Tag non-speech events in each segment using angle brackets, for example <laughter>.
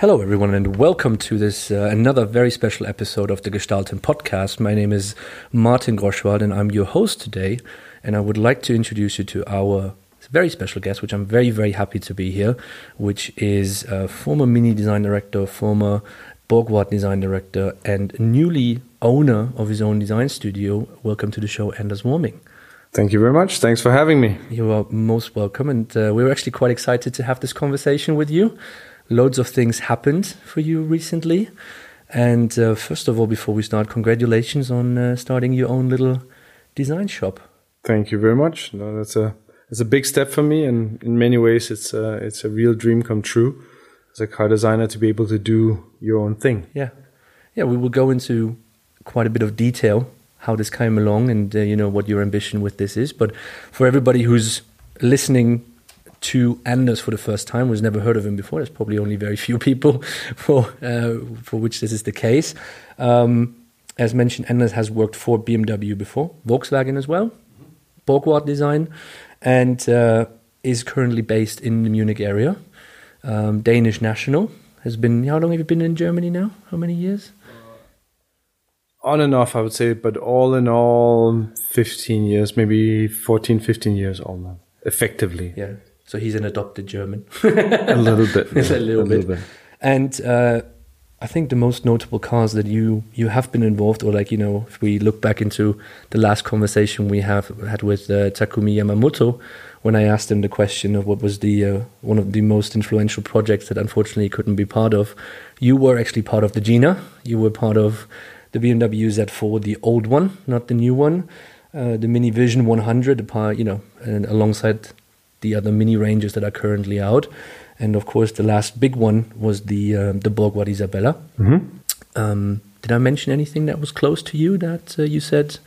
Hello, everyone, and welcome to this uh, another very special episode of the Gestalten podcast. My name is Martin Groschwald, and I'm your host today. And I would like to introduce you to our very special guest, which I'm very, very happy to be here, which is uh, former Mini design director, former Borgward design director, and newly owner of his own design studio. Welcome to the show, Anders Warming. Thank you very much. Thanks for having me. You are most welcome, and uh, we are actually quite excited to have this conversation with you loads of things happened for you recently. And uh, first of all, before we start, congratulations on uh, starting your own little design shop. Thank you very much. No, that's a it's a big step for me, and in many ways, it's a, it's a real dream come true as a car designer to be able to do your own thing. Yeah, yeah. We will go into quite a bit of detail how this came along and uh, you know what your ambition with this is. But for everybody who's listening to Anders for the first time, was never heard of him before. There's probably only very few people <laughs> for uh, for which this is the case. Um, as mentioned, Anders has worked for BMW before, Volkswagen as well, Borgward Design, and uh, is currently based in the Munich area. Um, Danish national has been. How long have you been in Germany now? How many years? on and off, I would say, but all in all, 15 years, maybe 14, 15 years all now, effectively. Yeah. So he's an adopted German. <laughs> a little bit. <laughs> Yeah, a, little, a bit. little, bit. And uh, I think the most notable cars that you you have been involved, or like you know, if we look back into the last conversation we have had with uh, Takumi Yamamoto, when I asked him the question of what was the uh, one of the most influential projects that unfortunately he couldn't be part of, you were actually part of the Gina. You were part of the BMW Z4, the old one, not the new one. Uh, the Mini Vision 100, you know, and alongside the other mini ranges that are currently out. And of course, the last big one was the uh, the Borgward Isabella. Mm-hmm. Um, did I mention anything that was close to you that uh, you said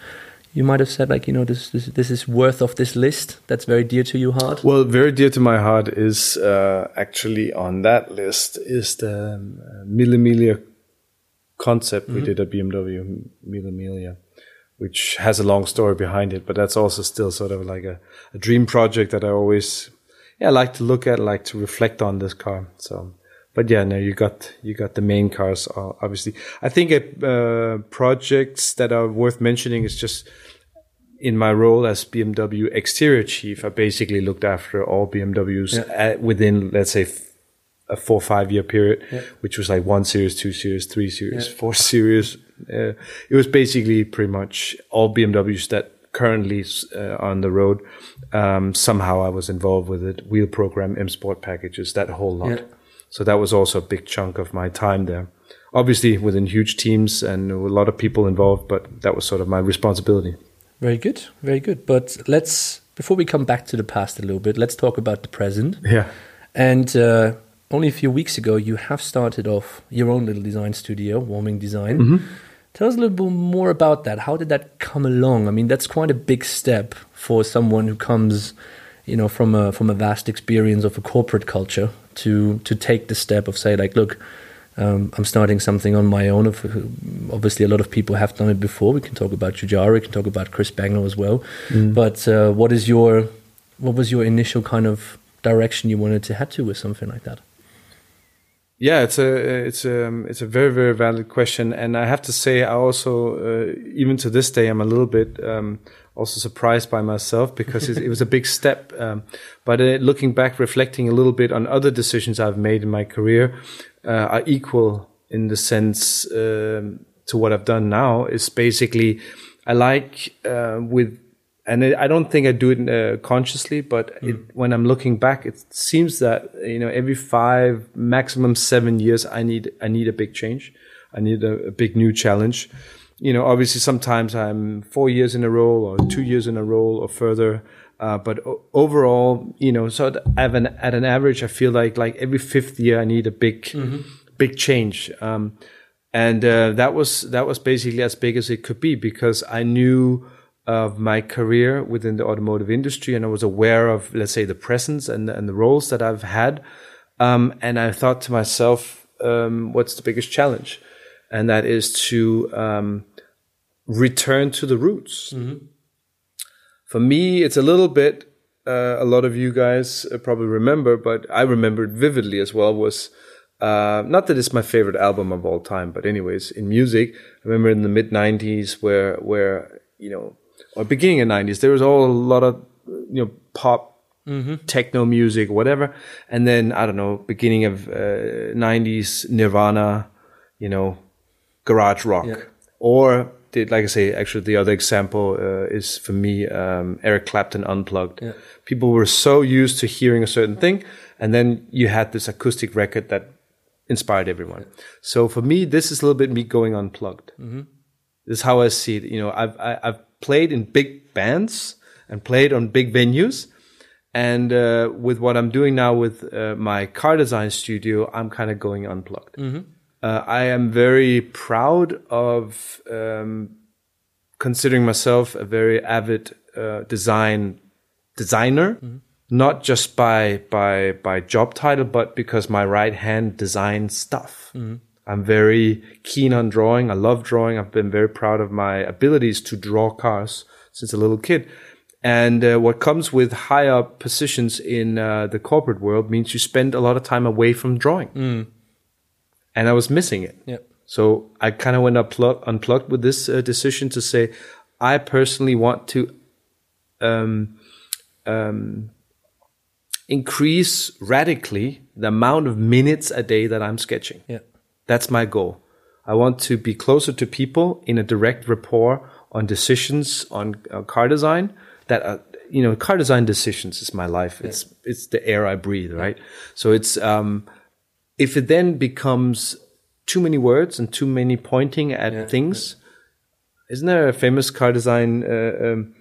you might have said like you know this, this this is worth of this list that's very dear to your heart? Well, very dear to my heart is uh, actually on that list is the um, Mille Miglia concept mm-hmm. we did at BMW Mille Miglia which has a long story behind it, but that's also still sort of like a, a dream project that I always, yeah, like to look at, like to reflect on this car. So, but yeah, no, you got you got the main cars, uh, obviously. I think uh, projects that are worth mentioning is just in my role as BMW exterior chief. I basically looked after all BMWs yeah. at, within, let's say, a four five year period, yeah. which was like one series, two series, three series, yeah. four series. Uh, it was basically pretty much all BMWs that currently uh, on the road. Um, somehow I was involved with it. Wheel program, M Sport packages, that whole lot. Yeah. So that was also a big chunk of my time there. Obviously, within huge teams and a lot of people involved, but that was sort of my responsibility. Very good, very good. But let's before we come back to the past a little bit, let's talk about the present. Yeah. And uh, only a few weeks ago, you have started off your own little design studio, Warming Design. Mm-hmm. Tell us a little bit more about that. How did that come along? I mean, that's quite a big step for someone who comes, you know, from a from a vast experience of a corporate culture to to take the step of say like, look, um, I'm starting something on my own. Obviously, a lot of people have done it before. We can talk about Giugiaro, we can talk about Chris Bangle as well. Mm. But uh, what is your what was your initial kind of direction you wanted to head to with something like that? Yeah, it's a it's a um, it's a very very valid question, and I have to say, I also uh, even to this day, I'm a little bit um, also surprised by myself because it, it was a big step. Um, but uh, looking back, reflecting a little bit on other decisions I've made in my career, uh, are equal in the sense um, to what I've done now. Is basically I like uh, with and I don't think I do it uh, consciously, but mm. it, when I'm looking back, it seems that you know every five, maximum seven years, I need I need a big change. I need a, a big new challenge. You know, obviously, sometimes I'm four years in a row or two years in a row or further. Uh, but o- overall, you know, so at an, at an average, I feel like like every fifth year, I need a big mm-hmm. big change. Um, and uh, that was that was basically as big as it could be because I knew of my career within the automotive industry, and I was aware of, let's say, the presence and and the roles that I've had. Um, and I thought to myself, um, what's the biggest challenge? And that is to um, return to the roots. Mm-hmm. For me, it's a little bit. Uh, a lot of you guys uh, probably remember, but I remember it vividly as well. Was Uh, not that it's my favorite album of all time, but anyways, in music, I remember in the mid '90s where where you know, or beginning of '90s, there was all a lot of you know pop, techno music, whatever, and then I don't know, beginning of uh, '90s, Nirvana, you know, garage rock, Yeah. or did like I say, actually the other example uh, is for me um, Eric Clapton unplugged. Yeah. People were so used to hearing a certain thing, and then you had this acoustic record that inspired everyone. So for me, this is a little bit me going unplugged. This is how I see it. You know, I've I, I've played in big bands and played on big venues, and uh, with what I'm doing now with uh, my car design studio, I'm kind of going unplugged. Uh, I am very proud of um, considering myself a very avid uh, design designer, not just by by by job title, but because my right hand designs stuff. I'm very keen on drawing. I love drawing. I've been very proud of my abilities to draw cars since a little kid. And uh, what comes with higher positions in uh, the corporate world means you spend a lot of time away from drawing. And I was missing it. Yeah. So I kind of went unplug- unplugged with this uh, decision to say, I personally want to um, um, increase radically the amount of minutes a day that I'm sketching. Yeah. That's my goal. I want to be closer to people in a direct rapport on decisions on uh, car design. That uh, you know, car design decisions is my life. It's it's the air I breathe, right? So it's um, if it then becomes too many words and too many pointing at things. Isn't there a famous car design uh, um,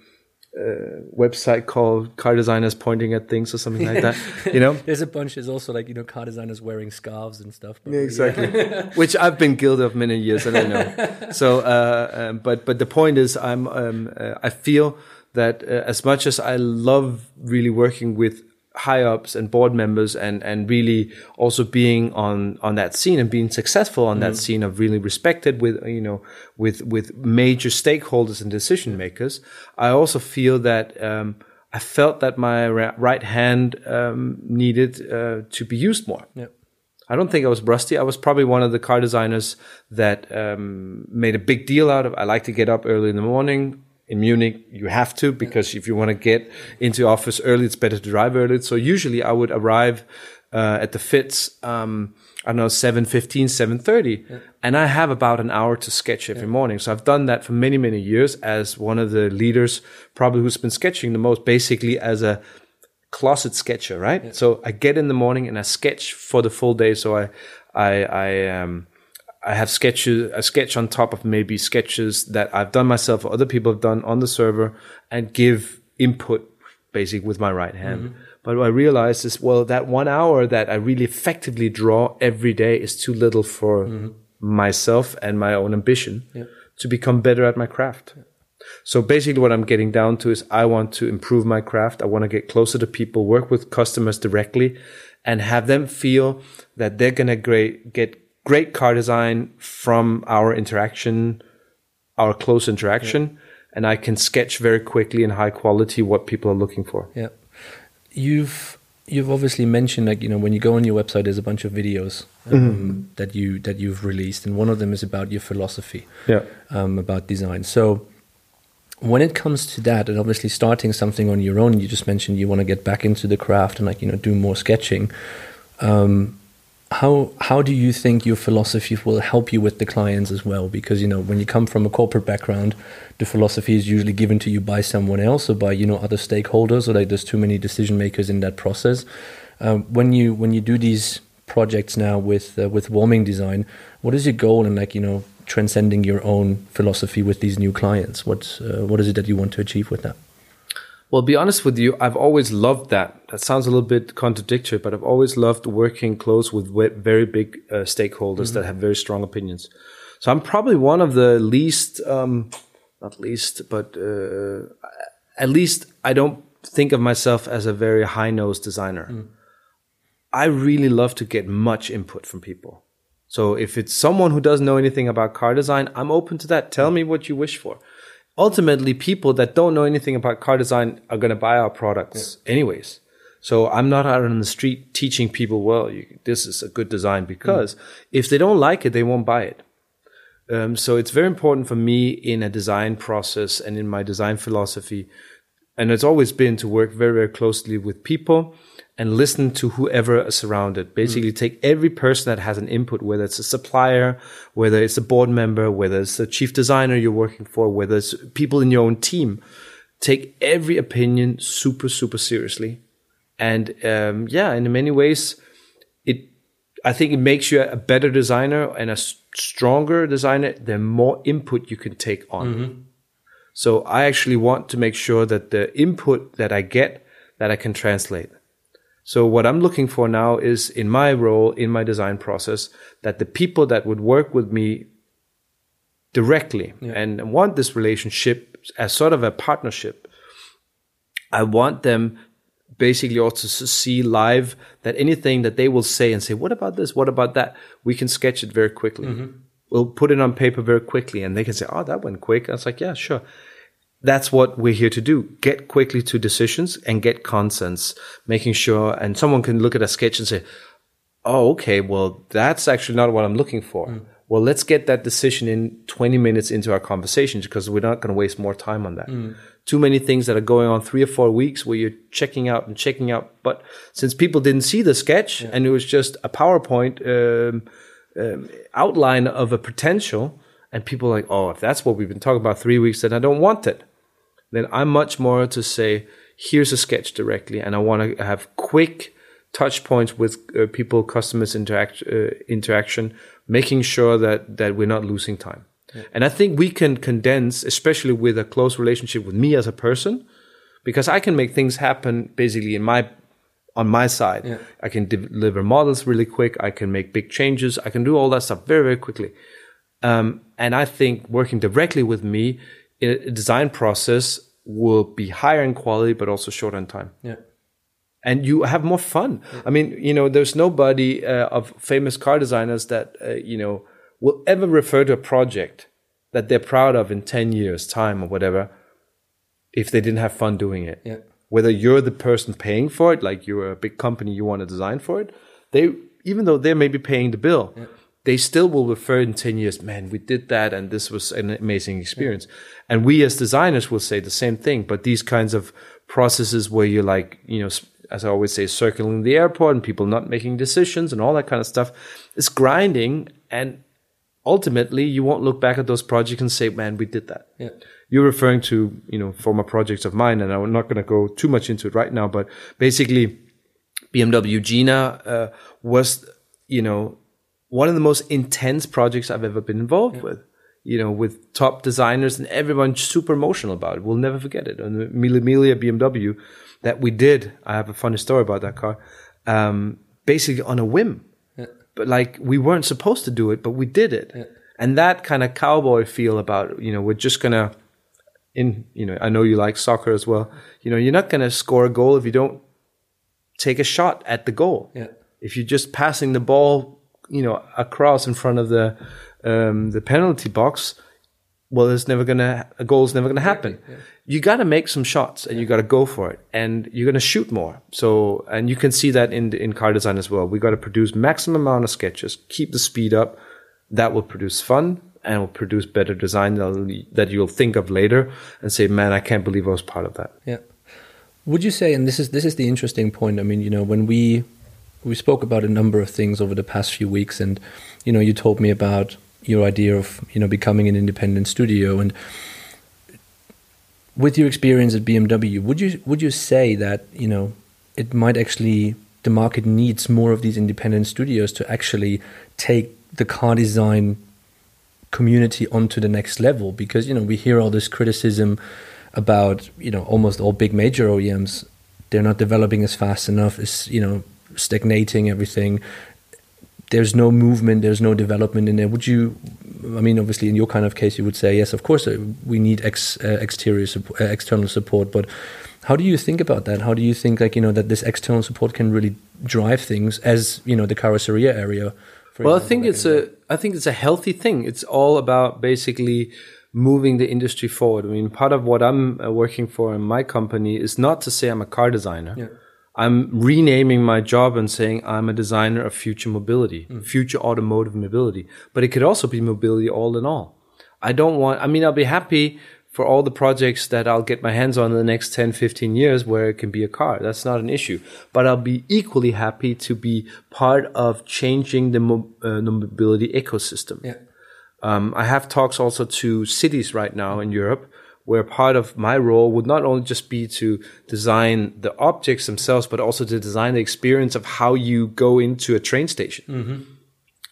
uh, website called "Car Designers Pointing at Things" or something like that? You know, <laughs> There's a bunch. There's also like you know car designers wearing scarves and stuff. but- exactly <laughs> which i've been guilty of many years and i know <laughs> so uh, um, but but the point is i'm um, uh, i feel that uh, as much as i love really working with high ups and board members and and really also being on on that scene and being successful on that scene of really respected with you know with with major stakeholders and decision makers i also feel that um, I felt that my ra- right hand um, needed uh, to be used more. Yeah. I don't think I was rusty. I was probably one of the car designers that um, made a big deal out of. I like to get up early in the morning. In Munich, you have to because if you want to get into office early, it's better to drive early. So usually, I would arrive uh, at the FIZ. Um, I don't know, 7.15, 7.30. And I have about an hour to sketch every morning. So I've done that for many, many years as one of the leaders, probably who's been sketching the most, basically as a closet sketcher, right? So I get in the morning and I sketch for the full day. So I, I, I, um, I have sketches, a sketch on top of maybe sketches that I've done myself or other people have done on the server and give input basically with my right hand. Mm-hmm. But what I realized is, well, that one hour that I really effectively draw every day is too little for mm-hmm. myself and my own ambition to become better at my craft. So basically, what I'm getting down to is I want to improve my craft. I want to get closer to people, work with customers directly, and have them feel that they're gonna great, get great car design from our interaction, our close interaction, and I can sketch very quickly and high quality what people are looking for. Yeah. You've you've obviously mentioned like you know when you go on your website there's a bunch of videos um, that you that you've released and one of them is about your philosophy Yeah. um, about design. So when it comes to that and obviously starting something on your own, you just mentioned you want to get back into the craft and like you know do more sketching. Um, how how do you think your philosophy will help you with the clients as well? Because you know when you come from a corporate background, the philosophy is usually given to you by someone else or by you know other stakeholders, or like there's too many decision makers in that process. Um, when you when you do these projects now with uh, with warming design, what is your goal in like you know transcending your own philosophy with these new clients? What uh, what is it that you want to achieve with that? Well, be honest with you, I've always loved that. That sounds a little bit contradictory, but I've always loved working close with very big uh, stakeholders that have very strong opinions. So I'm probably one of the least, um, not least, but uh, at least I don't think of myself as a very high nosed designer. I really love to get much input from people. So if it's someone who doesn't know anything about car design, I'm open to that. Tell me what you wish for. Ultimately, people that don't know anything about car design are going to buy our products anyways. So I'm not out on the street teaching people, well, you, this is a good design because if they don't like it, they won't buy it. Um, so it's very important for me in a design process and in my design philosophy. And it's always been to work very, very closely with people and listen to whoever is surrounded. Basically, take every person that has an input, whether it's a supplier, whether it's a board member, whether it's a chief designer you're working for, whether it's people in your own team. Take every opinion super, super seriously. And um, yeah, in many ways, it I think it makes you a better designer and a stronger designer. The more input you can take on. So I actually want to make sure that the input that I get that I can translate. So what I'm looking for now is in my role in my design process that the people that would work with me directly and want this relationship as sort of a partnership. I want them basically also to see live that anything that they will say and say, what about this? What about that? We can sketch it very quickly. Mm-hmm. We'll put it on paper very quickly and they can say, oh, that went quick. I was like, yeah, sure. That's what we're here to do. Get quickly to decisions and get consents, making sure, and someone can look at a sketch and say, oh, okay, well, that's actually not what I'm looking for. Well, let's get that decision in 20 minutes into our conversations because we're not going to waste more time on that. Too many things that are going on three or four weeks where you're checking out and checking out. But since people didn't see the sketch and it was just a PowerPoint um, um, outline of a potential, and people are like, oh, if that's what we've been talking about three weeks, then I don't want it then I'm much more to say, here's a sketch directly, and I want to have quick touch points with uh, people, customers interact uh, interaction, making sure that that we're not losing time. And I think we can condense, especially with a close relationship with me as a person, because I can make things happen basically in my on my side. I can de- deliver models really quick. I can make big changes. I can do all that stuff very very quickly. Um, and I think working directly with me a design process will be higher in quality, but also shorter in time. Yeah. And you have more fun. I mean, you know, there's nobody uh, of famous car designers that, uh, you know, will ever refer to a project that they're proud of in 10 years time or whatever if they didn't have fun doing it. Yeah. Whether you're the person paying for it, like you're a big company, you want to design for it, they, even though they may be paying the bill, they still will refer in 10 years, man, we did that and this was an amazing experience. And we as designers will say the same thing, but these kinds of processes where you're like, you know, as I always say, circling the airport and people not making decisions and all that kind of stuff is grinding. And ultimately you won't look back at those projects and say, man, we did that. Yeah. You're referring to, you know, former projects of mine, and I'm not going to go too much into it right now, but basically BMW Gina uh, was, you know, one of the most intense projects I've ever been involved with. You know, with top designers and everyone super emotional about it. We'll never forget it. And the Mille Miglia BMW that we did, I have a funny story about that car, um, basically on a whim. But like we weren't supposed to do it, but we did it. And that kind of cowboy feel about, you know, we're just going to, in, you know, I know you like soccer as well. You know, you're not going to score a goal if you don't take a shot at the goal. Yeah. If you're just passing the ball, you know, across in front of the um, the penalty box, well, it's never gonna a goal's never gonna happen. You got to make some shots and you got to go for it, and you're gonna shoot more. So, and you can see that in in car design as well. We got to produce maximum amount of sketches, keep the speed up. That will produce fun and will produce better design that that you'll think of later and say, "Man, I can't believe I was part of that." Yeah. Would you say, and this is this is the interesting point. I mean, you know, when we we spoke about a number of things over the past few weeks, and you know, you told me about your idea of you know becoming an independent studio, and with your experience at BMW, would you would you say that you know it might actually the market needs more of these independent studios to actually take the car design community onto the next level? Because you know we hear all this criticism about you know almost all big major OEMs they're not developing as fast enough is you know stagnating everything there's no movement there's no development in there would you i mean obviously in your kind of case you would say yes of course uh, we need ex, uh, exterior uh, external support but how do you think about that how do you think like you know that this external support can really drive things as you know the carrosseria area for Well, I think it's a I think it's a healthy thing. It's all about basically moving the industry forward. I mean, part of what I'm uh, working for in my company is not to say I'm a car designer. Yeah. I'm renaming my job and saying I'm a designer of future mobility, mm. future automotive mobility. But it could also be mobility all in all. I don't want, I mean, I'll be happy for all the projects that I'll get my hands on in the next 10, 15 years where it can be a car. That's not an issue. But I'll be equally happy to be part of changing the, mo- uh, the mobility ecosystem. Yeah. Um, I have talks also to cities right now in Europe where part of my role would not only just be to design the objects themselves, but also to design the experience of how you go into a train station. Mm-hmm.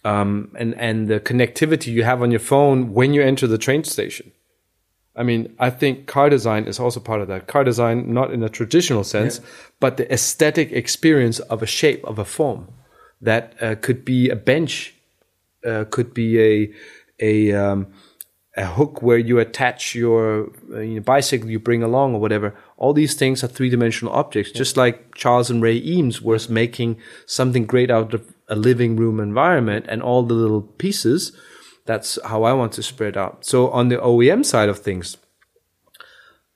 Um, and, and the connectivity you have on your phone when you enter the train station. I mean, I think car design is also part of that. Car design, not in a traditional sense, yeah. but the aesthetic experience of a shape, of a form that uh, could be a bench, uh, could be a, a, um, a hook where you attach your uh, you know, bicycle you bring along or whatever. All these things are three dimensional objects, just like Charles and Ray Eames was making something great out of a living room environment and all the little pieces. That's how I want to spread out. So on the OEM side of things,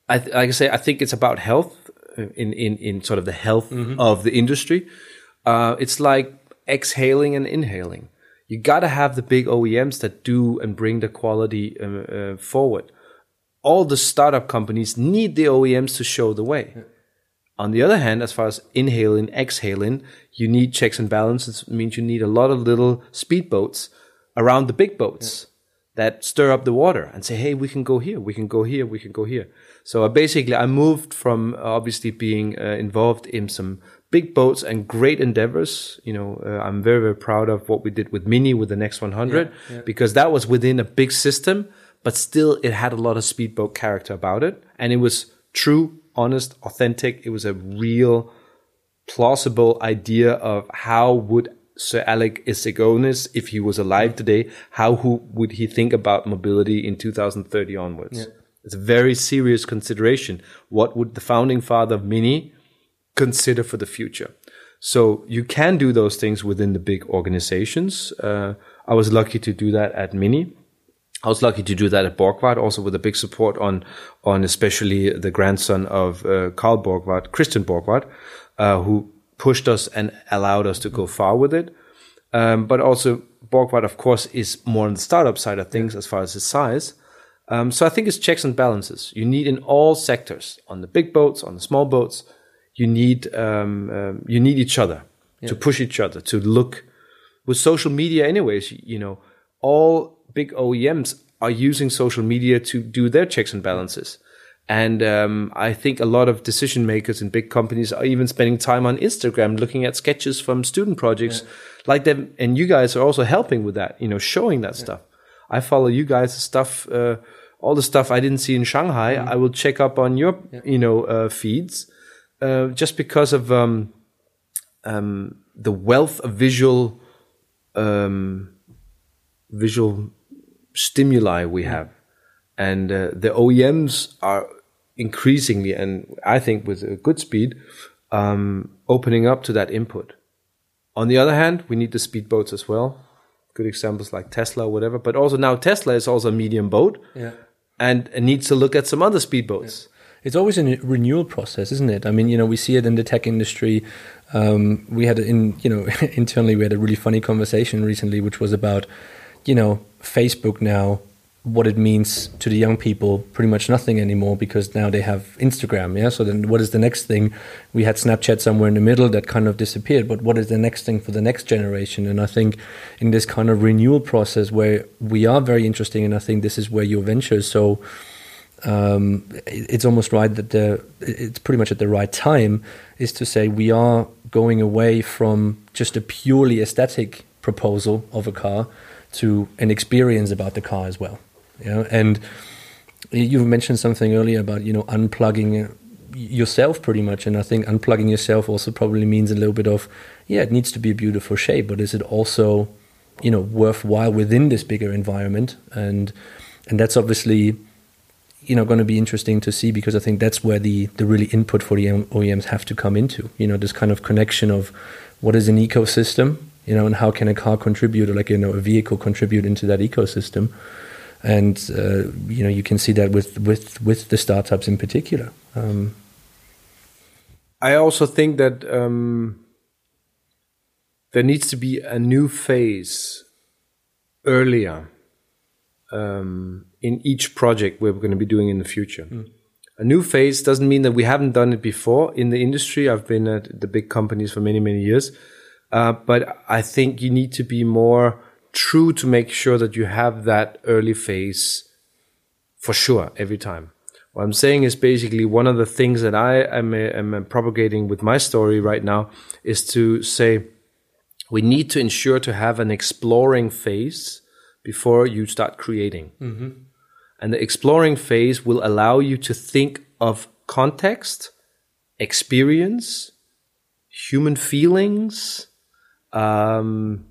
I th- like I say, I think it's about health uh, in in in sort of the health mm-hmm. of the industry. Uh, it's like exhaling and inhaling you got to have the big OEMs that do and bring the quality uh, uh, forward. All the startup companies need the OEMs to show the way. Yeah. On the other hand, as far as inhaling, exhaling, you need checks and balances. It means you need a lot of little speedboats around the big boats yeah. that stir up the water and say, "Hey, we can go here, we can go here, we can go here." So uh, basically, I moved from obviously being uh, involved in some big boats and great endeavors. You know, uh, I'm very, very proud of what we did with Mini with the Next 100 yeah, yeah. because that was within a big system, but still it had a lot of speedboat character about it. And it was true, honest, authentic. It was a real plausible idea of how would Sir Alec Issigonis, if he was alive today, how who would he think about mobility in 2030 onwards? Yeah. It's a very serious consideration. What would the founding father of Mini consider for the future. So you can do those things within the big organizations. Uh, I was lucky to do that at Mini. I was lucky to do that at Borgward, also with a big support on, on especially the grandson of uh, Carl Borgward, Christian Borgward, uh, who pushed us and allowed us to go far with it. Um, but also Borgward, of course, is more on the startup side of things as far as its size. Um, so I think it's checks and balances. You need in all sectors, on the big boats, on the small boats, you need um, um, you need each other yeah. to push each other to look with social media anyways you know all big OEMs are using social media to do their checks and balances and um, I think a lot of decision makers in big companies are even spending time on Instagram looking at sketches from student projects yeah. like them and you guys are also helping with that you know showing that yeah. stuff I follow you guys stuff uh, all the stuff I didn't see in Shanghai mm. I will check up on your you know uh, feeds uh, just because of um, um, the wealth of visual um, visual stimuli we have, and uh, the OEMs are increasingly, and I think with a good speed, um, opening up to that input. On the other hand, we need the speedboats as well. Good examples like Tesla or whatever, but also now Tesla is also a medium boat, yeah. and needs to look at some other speedboats. Yeah it's always a renewal process, isn't it? I mean, you know, we see it in the tech industry. Um, we had in you know <laughs> internally we had a really funny conversation recently, which was about you know Facebook now what it means to the young people pretty much nothing anymore because now they have Instagram yeah so then what is the next thing we had Snapchat somewhere in the middle that kind of disappeared but what is the next thing for the next generation and I think in this kind of renewal process where we are very interesting and I think this is where your venture is so um, it's almost right that the it's pretty much at the right time is to say we are going away from just a purely aesthetic proposal of a car to an experience about the car as well. And you mentioned something earlier about you know unplugging yourself pretty much, and I think unplugging yourself also probably means a little bit of yeah, it needs to be a beautiful shape, but is it also you know worthwhile within this bigger environment and and that's obviously you know going to be interesting to see because I think that's where the the really input for the OEMs have to come into. You know, this kind of connection of what is an ecosystem, you know, and how can a car contribute, or like you know, a vehicle contribute into that ecosystem. And uh, you know, you can see that with with with the startups in particular. Um, I also think that um, there needs to be a new phase earlier um, in each project we're going to be doing in the future. Mm. A new phase doesn't mean that we haven't done it before in the industry. I've been at the big companies for many, many years. Uh, but I think you need to be more true to make sure that you have that early phase for sure every time. What I'm saying is basically one of the things that I am, am propagating with my story right now is to say we need to ensure to have an exploring phase before you start creating. Mm-hmm. And the exploring phase will allow you to think of context, experience, human feelings, um,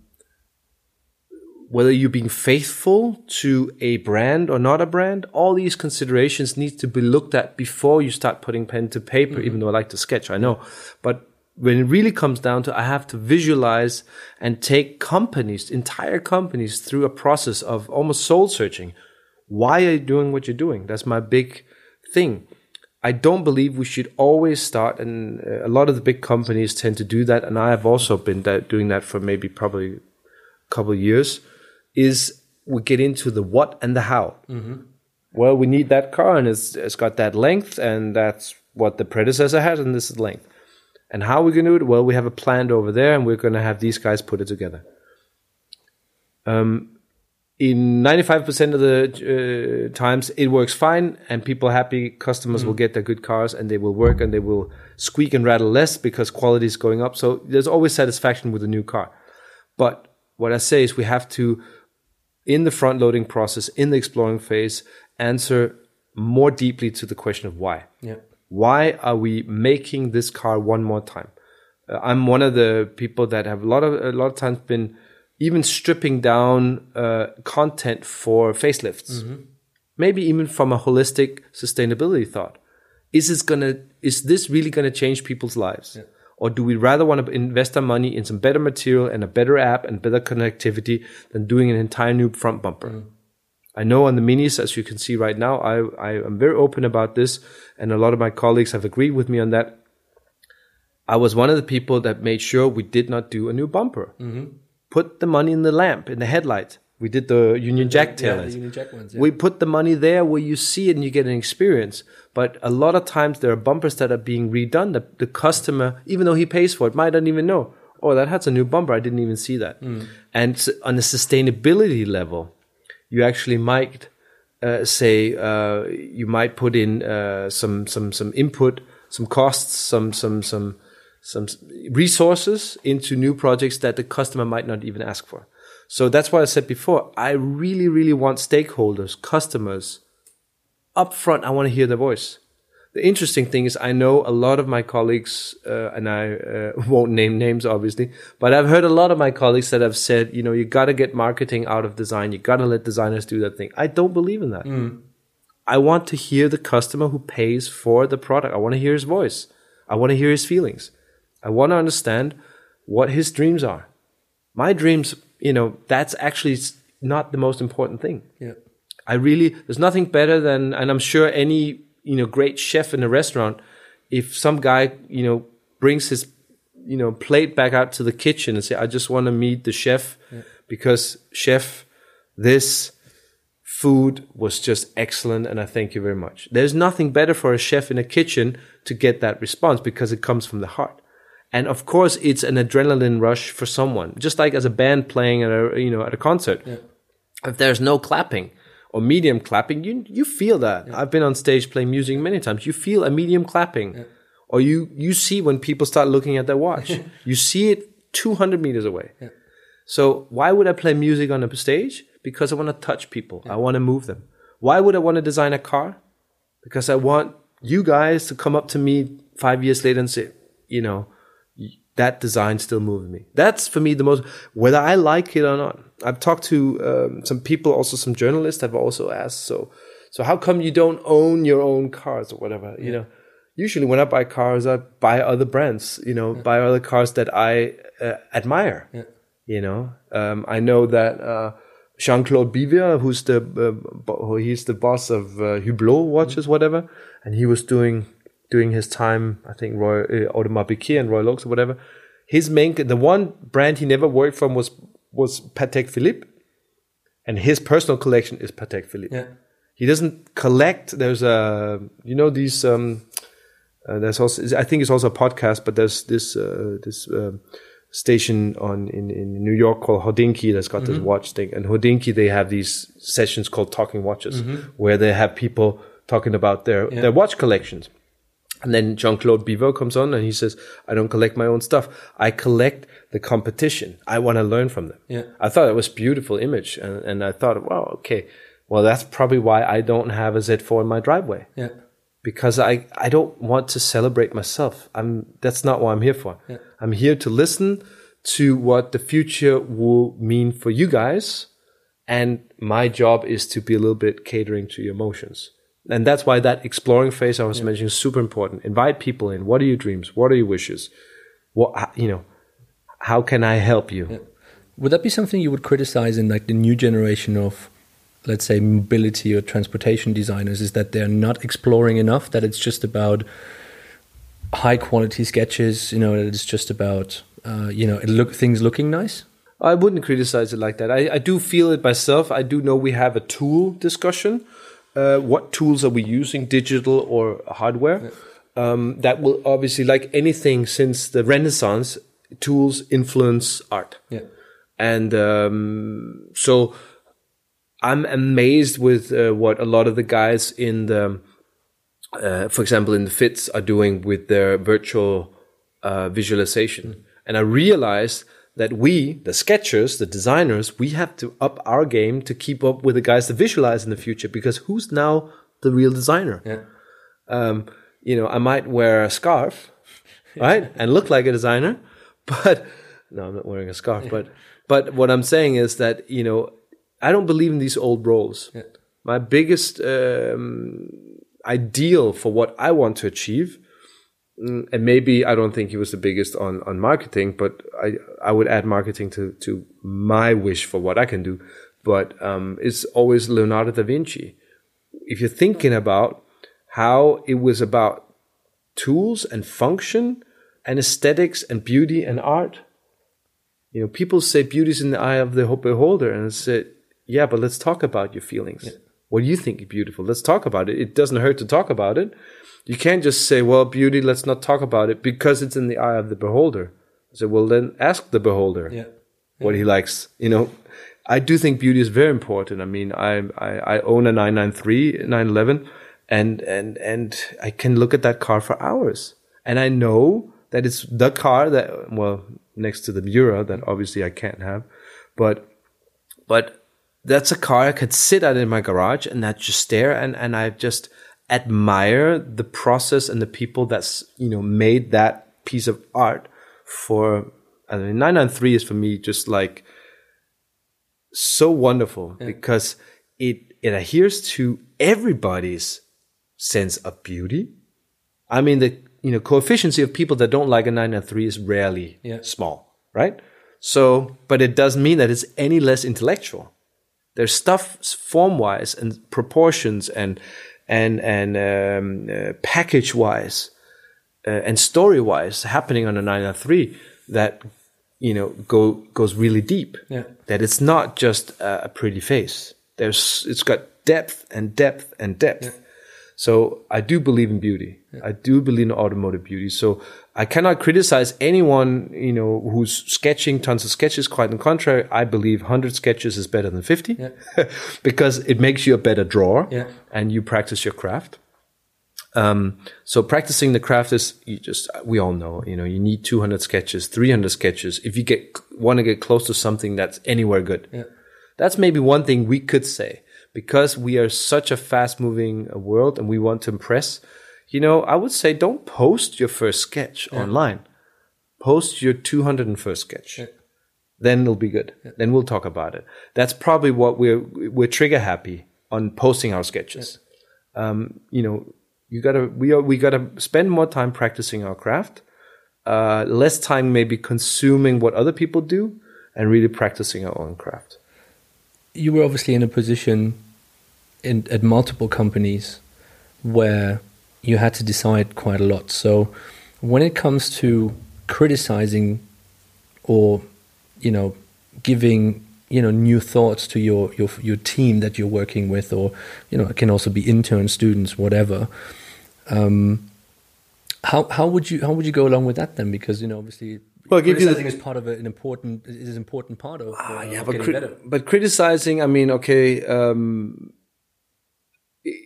whether you're being faithful to a brand or not a brand, all these considerations need to be looked at before you start putting pen to paper, mm-hmm. even though I like to sketch, I know. But when it really comes down to I have to visualize and take companies, entire companies through a process of almost soul searching. Why are you doing what you're doing? That's my big thing. I don't believe we should always start, and a lot of the big companies tend to do that, and I have also been doing that for maybe probably a couple of years is we get into the what and the how. Mm-hmm. Well, we need that car, and it's, it's got that length, and that's what the predecessor had, and this is length. And how are we going to do it? Well, we have a plant over there, and we're going to have these guys put it together. Um, in 95% of the uh, times, it works fine, and people are happy. Customers mm-hmm. will get their good cars, and they will work, and they will squeak and rattle less because quality is going up. So there's always satisfaction with a new car. But what I say is we have to in the front loading process, in the exploring phase, answer more deeply to the question of why. Yeah. Why are we making this car one more time? Uh, I'm one of the people that have a lot of a lot of times been even stripping down uh, content for facelifts, mm-hmm. maybe even from a holistic sustainability thought. Is this gonna? Is this really gonna change people's lives? Yeah. Or do we rather want to invest our money in some better material and a better app and better connectivity than doing an entire new front bumper? Mm. I know on the minis, as you can see right now, I, I am very open about this, and a lot of my colleagues have agreed with me on that. I was one of the people that made sure we did not do a new bumper. Mm-hmm. Put the money in the lamp, in the headlight. We did the Union Jack tail yeah, Union Jack ones, yeah. We put the money there where you see it and you get an experience. But a lot of times there are bumpers that are being redone that the customer, even though he pays for it, might not even know. Oh, that has a new bumper. I didn't even see that. Mm. And on a sustainability level, you actually might uh, say uh, you might put in uh, some some some input, some costs, some some some some resources into new projects that the customer might not even ask for. So that's why I said before. I really, really want stakeholders, customers, up front, I want to hear their voice. The interesting thing is, I know a lot of my colleagues, uh, and I uh, <laughs> won't name names, obviously, but I've heard a lot of my colleagues that have said, you know, you got to get marketing out of design. You got to let designers do that thing. I don't believe in that. Mm. I want to hear the customer who pays for the product. I want to hear his voice. I want to hear his feelings. I want to understand what his dreams are. My dreams, you know, that's actually not the most important thing. Yeah. I really there's nothing better than and I'm sure any you know great chef in a restaurant if some guy you know brings his you know plate back out to the kitchen and say I just want to meet the chef yeah. because chef this food was just excellent and I thank you very much. There's nothing better for a chef in a kitchen to get that response because it comes from the heart. And of course it's an adrenaline rush for someone just like as a band playing at a you know at a concert. Yeah. If there's no clapping or medium clapping, you you feel that. Yeah. I've been on stage playing music many times. You feel a medium clapping, yeah. or you you see when people start looking at their watch. <laughs> you see it 200 meters away. So why would I play music on a stage? Because I want to touch people. I want to move them. Why would I want to design a car? Because I want you guys to come up to me five years later and say, you know, that design still moves me. That's for me the most, whether I like it or not. I've talked to um, some people, also some journalists I've also asked, so, so how come you don't own your own cars or whatever, yeah. you know? Usually when I buy cars, I buy other brands, you know, yeah. buy other cars that I uh, admire, yeah. you know? Um, I know that, uh, Jean-Claude Biver, who's the, uh, he's the boss of uh, Hublot watches, mm-hmm. whatever, and he was doing during his time, I think Roy uh, Audemars Piguet and Royal Oaks or whatever. His main, the one brand he never worked from was was Patek Philippe, and his personal collection is Patek Philippe. Yeah. He doesn't collect. There's a you know these. Um, uh, there's also I think it's also a podcast, but there's this uh, this uh, station on in, in New York called Hodinkee that's got this watch thing. And Hodinkee they have these sessions called Talking Watches, where they have people talking about their their watch collections. And then Jean Claude Biver comes on and he says, I don't collect my own stuff. I collect the competition. I want to learn from them. Yeah. I thought it was beautiful image. And, and I thought, wow, okay. Well, that's probably why I don't have a Z4 in my driveway Yeah. because I, I don't want to celebrate myself. I'm that's not what I'm here for. Yeah. I'm here to listen to what the future will mean for you guys, and my job is to be a little bit catering to your emotions. And that's why that exploring phase I was mentioning is super important. Invite people in. What are your dreams? What are your wishes? What you know? How can I help you? Would that be something you would criticize in like the new generation of, let's say, mobility or transportation designers? Is that they're not exploring enough? That it's just about high quality sketches? You know, that it's just about uh, you know it look things looking nice. I wouldn't criticize it like that. I, I do feel it myself. I do know we have a tool discussion. Uh, what tools are we using, digital or hardware? Um, that will obviously, like anything since the Renaissance, tools influence art. Yeah. And um, so I'm amazed with uh, what a lot of the guys in the, uh, for example, in the FIZ are doing with their virtual uh, visualization. And I realized that we, the sketchers, the designers, we have to up our game to keep up with the guys that visualize in the future because who's now the real designer? Yeah. um, you know, I might wear a scarf, <laughs> right, and look like a designer, but no, I'm not wearing a scarf. But but what I'm saying is that you know, I don't believe in these old roles. Yeah. My biggest um, ideal for what I want to achieve, and maybe I don't think he was the biggest on on marketing, but I I would add marketing to to my wish for what I can do. But um, it's always Leonardo da Vinci. If you're thinking about how it was about tools and function and aesthetics and beauty and art. You know, people say beauty's in the eye of the beholder, and I said, yeah, but let's talk about your feelings. What do you think is beautiful? Let's talk about it. It doesn't hurt to talk about it. You can't just say, well, beauty, let's not talk about it because it's in the eye of the beholder. I said, well, then ask the beholder Yeah. what he likes. You know, I do think beauty is very important. I mean, I I, I own a 993, 911, and and and I can look at that car for hours, and I know that it's the car that well next to the Miura that obviously I can't have, but but that's a car I could sit at in my garage and I just stare and and I just admire the process and the people that's you know made that piece of art for I mean 993 is for me just like so wonderful because it it adheres to everybody's sense of beauty. I mean the you know coefficient of people that don't like a 993 is rarely Yeah. small, right? So, but it doesn't mean that it's any less intellectual. There's stuff form wise and proportions and and and um, uh, package wise uh, and story wise happening on a 993 that you know go goes really deep. Yeah. that it's not just a, a pretty face. There's it's got depth and depth and depth so i do believe in beauty. I do believe in automotive beauty. So i cannot criticize anyone you know who's sketching tons of sketches. Quite on the contrary i believe 100 sketches is better than 50 <laughs> because it makes you a better drawer Yeah. and you practice your craft. Um, so practicing the craft is you just we all know you know you need 200 sketches 300 sketches. If you get want to get close to something that's anywhere good. Yeah. that's maybe one thing we could say because we are such a fast moving world and we want to impress you know i would say don't post your first sketch online. Post your 201st sketch. Then it'll be good. Then we'll talk about it. That's probably what we're we're trigger happy on posting our sketches. Um, you know you gotta we are we gotta spend more time practicing our craft uh, less time maybe consuming what other people do and really practicing our own craft. You were obviously in a position in at multiple companies where you had to decide quite a lot. So when it comes to criticizing or you know giving you know new thoughts to your your your team that you're working with, or you know it can also be intern students, whatever. Um, how how would you how would you go along with that then? Because you know obviously. Well, I'll give you the- criticizing is part of an important is an important part of uh, Ah, yeah, but, cri- but criticizing, I mean, okay, um,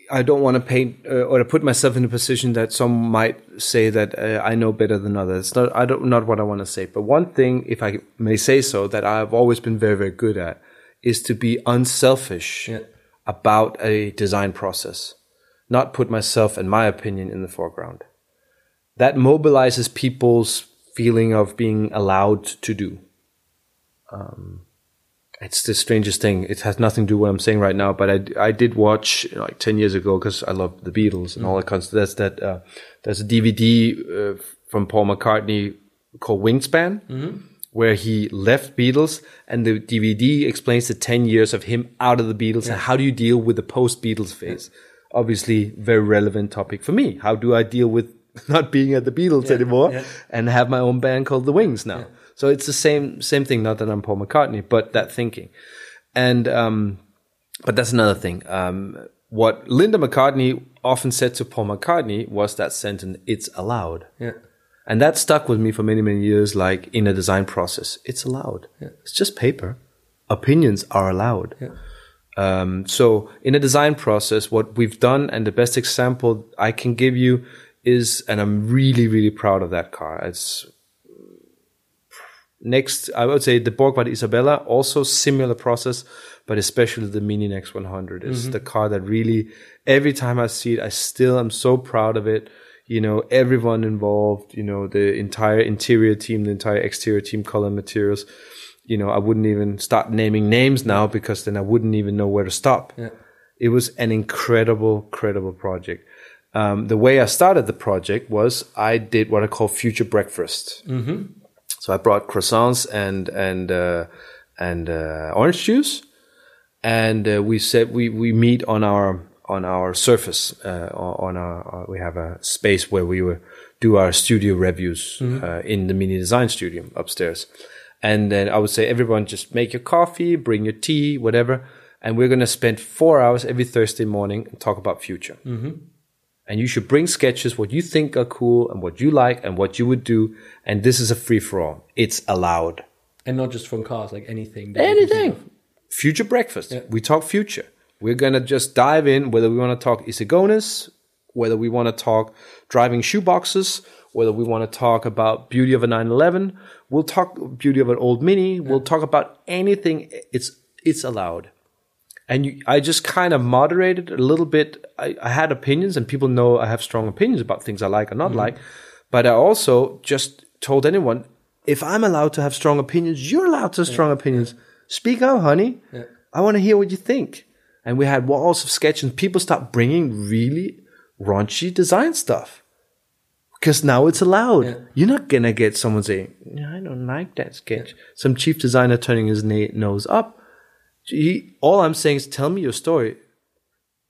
I don't want to paint uh, or to put myself in a position that some might say that uh, I know better than others. Not, I don't, not what I want to say. But one thing, if I may say so, that I've always been very, very good at is to be unselfish Yeah. about a design process, not put myself and my opinion in the foreground. That mobilizes people's feeling of being allowed to do it's the strangest thing. It has nothing to do with what I'm saying right now, but I, I did watch like 10 years ago because I love the Beatles and all that kind of stuff. That's that, uh, there's a DVD uh, from Paul McCartney called Wingspan where he left Beatles and the DVD explains the 10 years of him out of the Beatles and how do you deal with the post Beatles phase? Obviously, very relevant topic for me. How do I deal with <laughs> not being at the Beatles anymore yeah. and have my own band called The Wings now? So it's the same same thing. Not that I'm Paul McCartney, but that thinking. And um, but that's another thing. Um, what Linda McCartney often said to Paul McCartney was that sentence, "It's allowed," Yeah. and that stuck with me for many many years. Like in a design process, it's allowed. Yeah. It's just paper. Opinions are allowed. Yeah. Um, so in a design process, what we've done, and the best example I can give you is, and I'm really, really proud of that car. It's next, I would say the Borgward Isabella, also similar process, but especially the Mini Next 100 is the car that really, every time I see it, I still am so proud of it. You know, everyone involved, you know, the entire interior team, the entire exterior team, color materials. You know, I wouldn't even start naming names now because then I wouldn't even know where to stop. Yeah. It was an incredible, incredible project. Um, the way I started the project was I did what I call future breakfast. So I brought croissants and and uh, and uh, orange juice, and uh, we said we we meet on our on our surface uh, on our we have a space where we will do our studio reviews uh, in the mini design studio upstairs, and then I would say everyone just make your coffee, bring your tea, whatever, and we're gonna spend four hours every Thursday morning and talk about future and you should bring sketches what you think are cool and what you like and what you would do. And this is a free for all it's allowed. And not just from cars, like anything. that you can think of. anything future breakfast. We talk future. We're gonna just dive in whether we want to talk Issigonis whether we want to talk driving shoeboxes whether we want to talk about beauty of a 911 we'll talk beauty of an old mini. We'll talk about anything. It's it's allowed and you, I just kind of moderated a little bit. I, I had opinions, and people know I have strong opinions about things I like or not mm-hmm. like. But I also just told anyone, if I'm allowed to have strong opinions, you're allowed to have strong opinions. Speak out, honey. I want to hear what you think. And we had walls of sketches, and people start bringing really raunchy design stuff because now it's allowed. You're not gonna get someone saying, "I don't like that sketch." Some chief designer turning his na- nose up. He, all I'm saying is, tell me your story.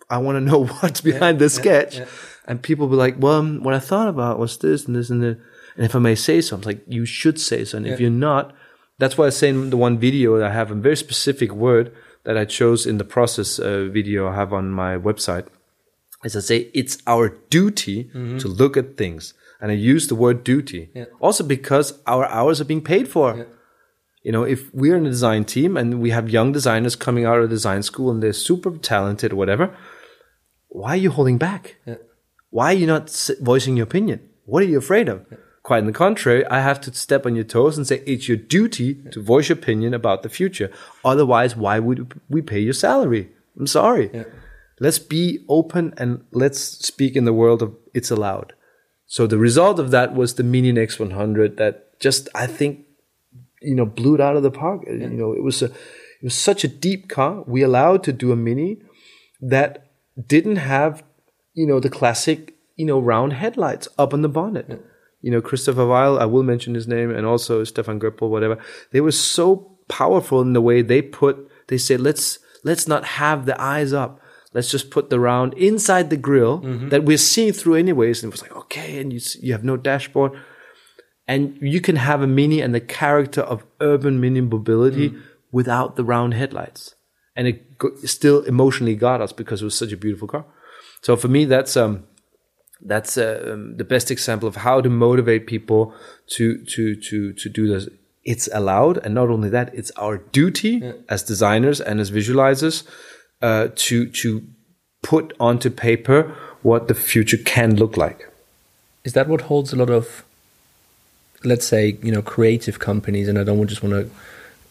I want to know <laughs> what's behind this sketch. And people be like, well, um, what I thought about was this and this and that. And if I may say so, I'm like, you should say so. And if you're not, that's why I say in the one video that I have a very specific word that I chose in the process uh, video I have on my website. As I say, it's our duty to look at things. And I use the word duty. Also because our hours are being paid for. You know, if we're in a design team and we have young designers coming out of design school and they're super talented or whatever, why are you holding back? Why are you not voicing your opinion? What are you afraid of? Quite on the contrary, I have to step on your toes and say it's your duty to voice your opinion about the future. Otherwise, why would we pay your salary? I'm sorry. Let's be open and let's speak in the world of it's allowed. So the result of that was the Mini Next 100 that just, I think, you know, blew it out of the park. You know, it was a, it was such a deep car. We allowed to do a Mini that didn't have, you know, the classic, you know, round headlights up on the bonnet. You know, Christopher Weil, I will mention his name, and also Stefan Goeppel, whatever. They were so powerful in the way they put. They said, let's let's not have the eyes up. Let's just put the round inside the grill mm-hmm. that we're seeing through anyways. And it was like, okay, and you you have no dashboard, and you can have a mini and the character of urban mini mobility without the round headlights, and it go- still emotionally got us because it was such a beautiful car. So for me, that's um that's uh, um, the best example of how to motivate people to to to to do this. It's allowed, and not only that, it's our duty as designers and as visualizers uh, to to put onto paper what the future can look like. Is that what holds a lot of, let's say, you know, creative companies, and I don't just want to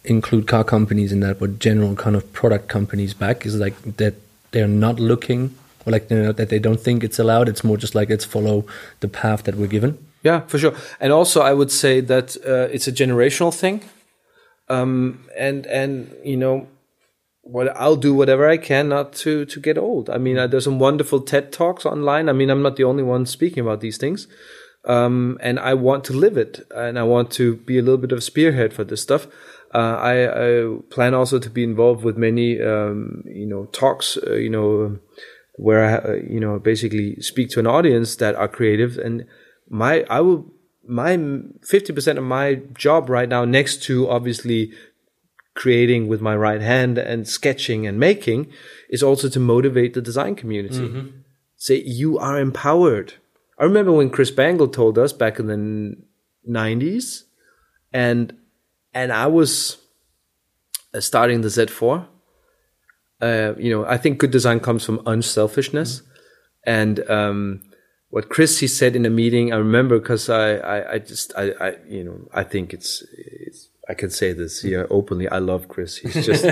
include car companies in that, but general kind of product companies back? Is like that they're not looking, or like you know, that they don't think it's allowed. It's more just like let's follow the path that we're given. Yeah, for sure. And also, I would say that uh, it's a generational thing. Um, and and you know, what I'll do whatever I can not to to get old. I mean, uh, there's some wonderful TED talks online. I mean, I'm not the only one speaking about these things. Um, and I want to live it, and I want to be a little bit of spearhead for this stuff. Uh, I, I plan also to be involved with many, um, you know, talks, uh, you know, where I, uh, you know, basically speak to an audience that are creative, and my, I will, my fifty percent of my job right now, next to obviously creating with my right hand and sketching and making, is also to motivate the design community. Say you are empowered. I remember when Chris Bangle told us back in the nineties, and and I was uh, starting the Z4. Uh, you know, I think good design comes from unselfishness, and um, what Chris he said in a meeting. I remember because I, I I just I I you know I think it's it's I can say this here openly. I love Chris. He's <laughs> just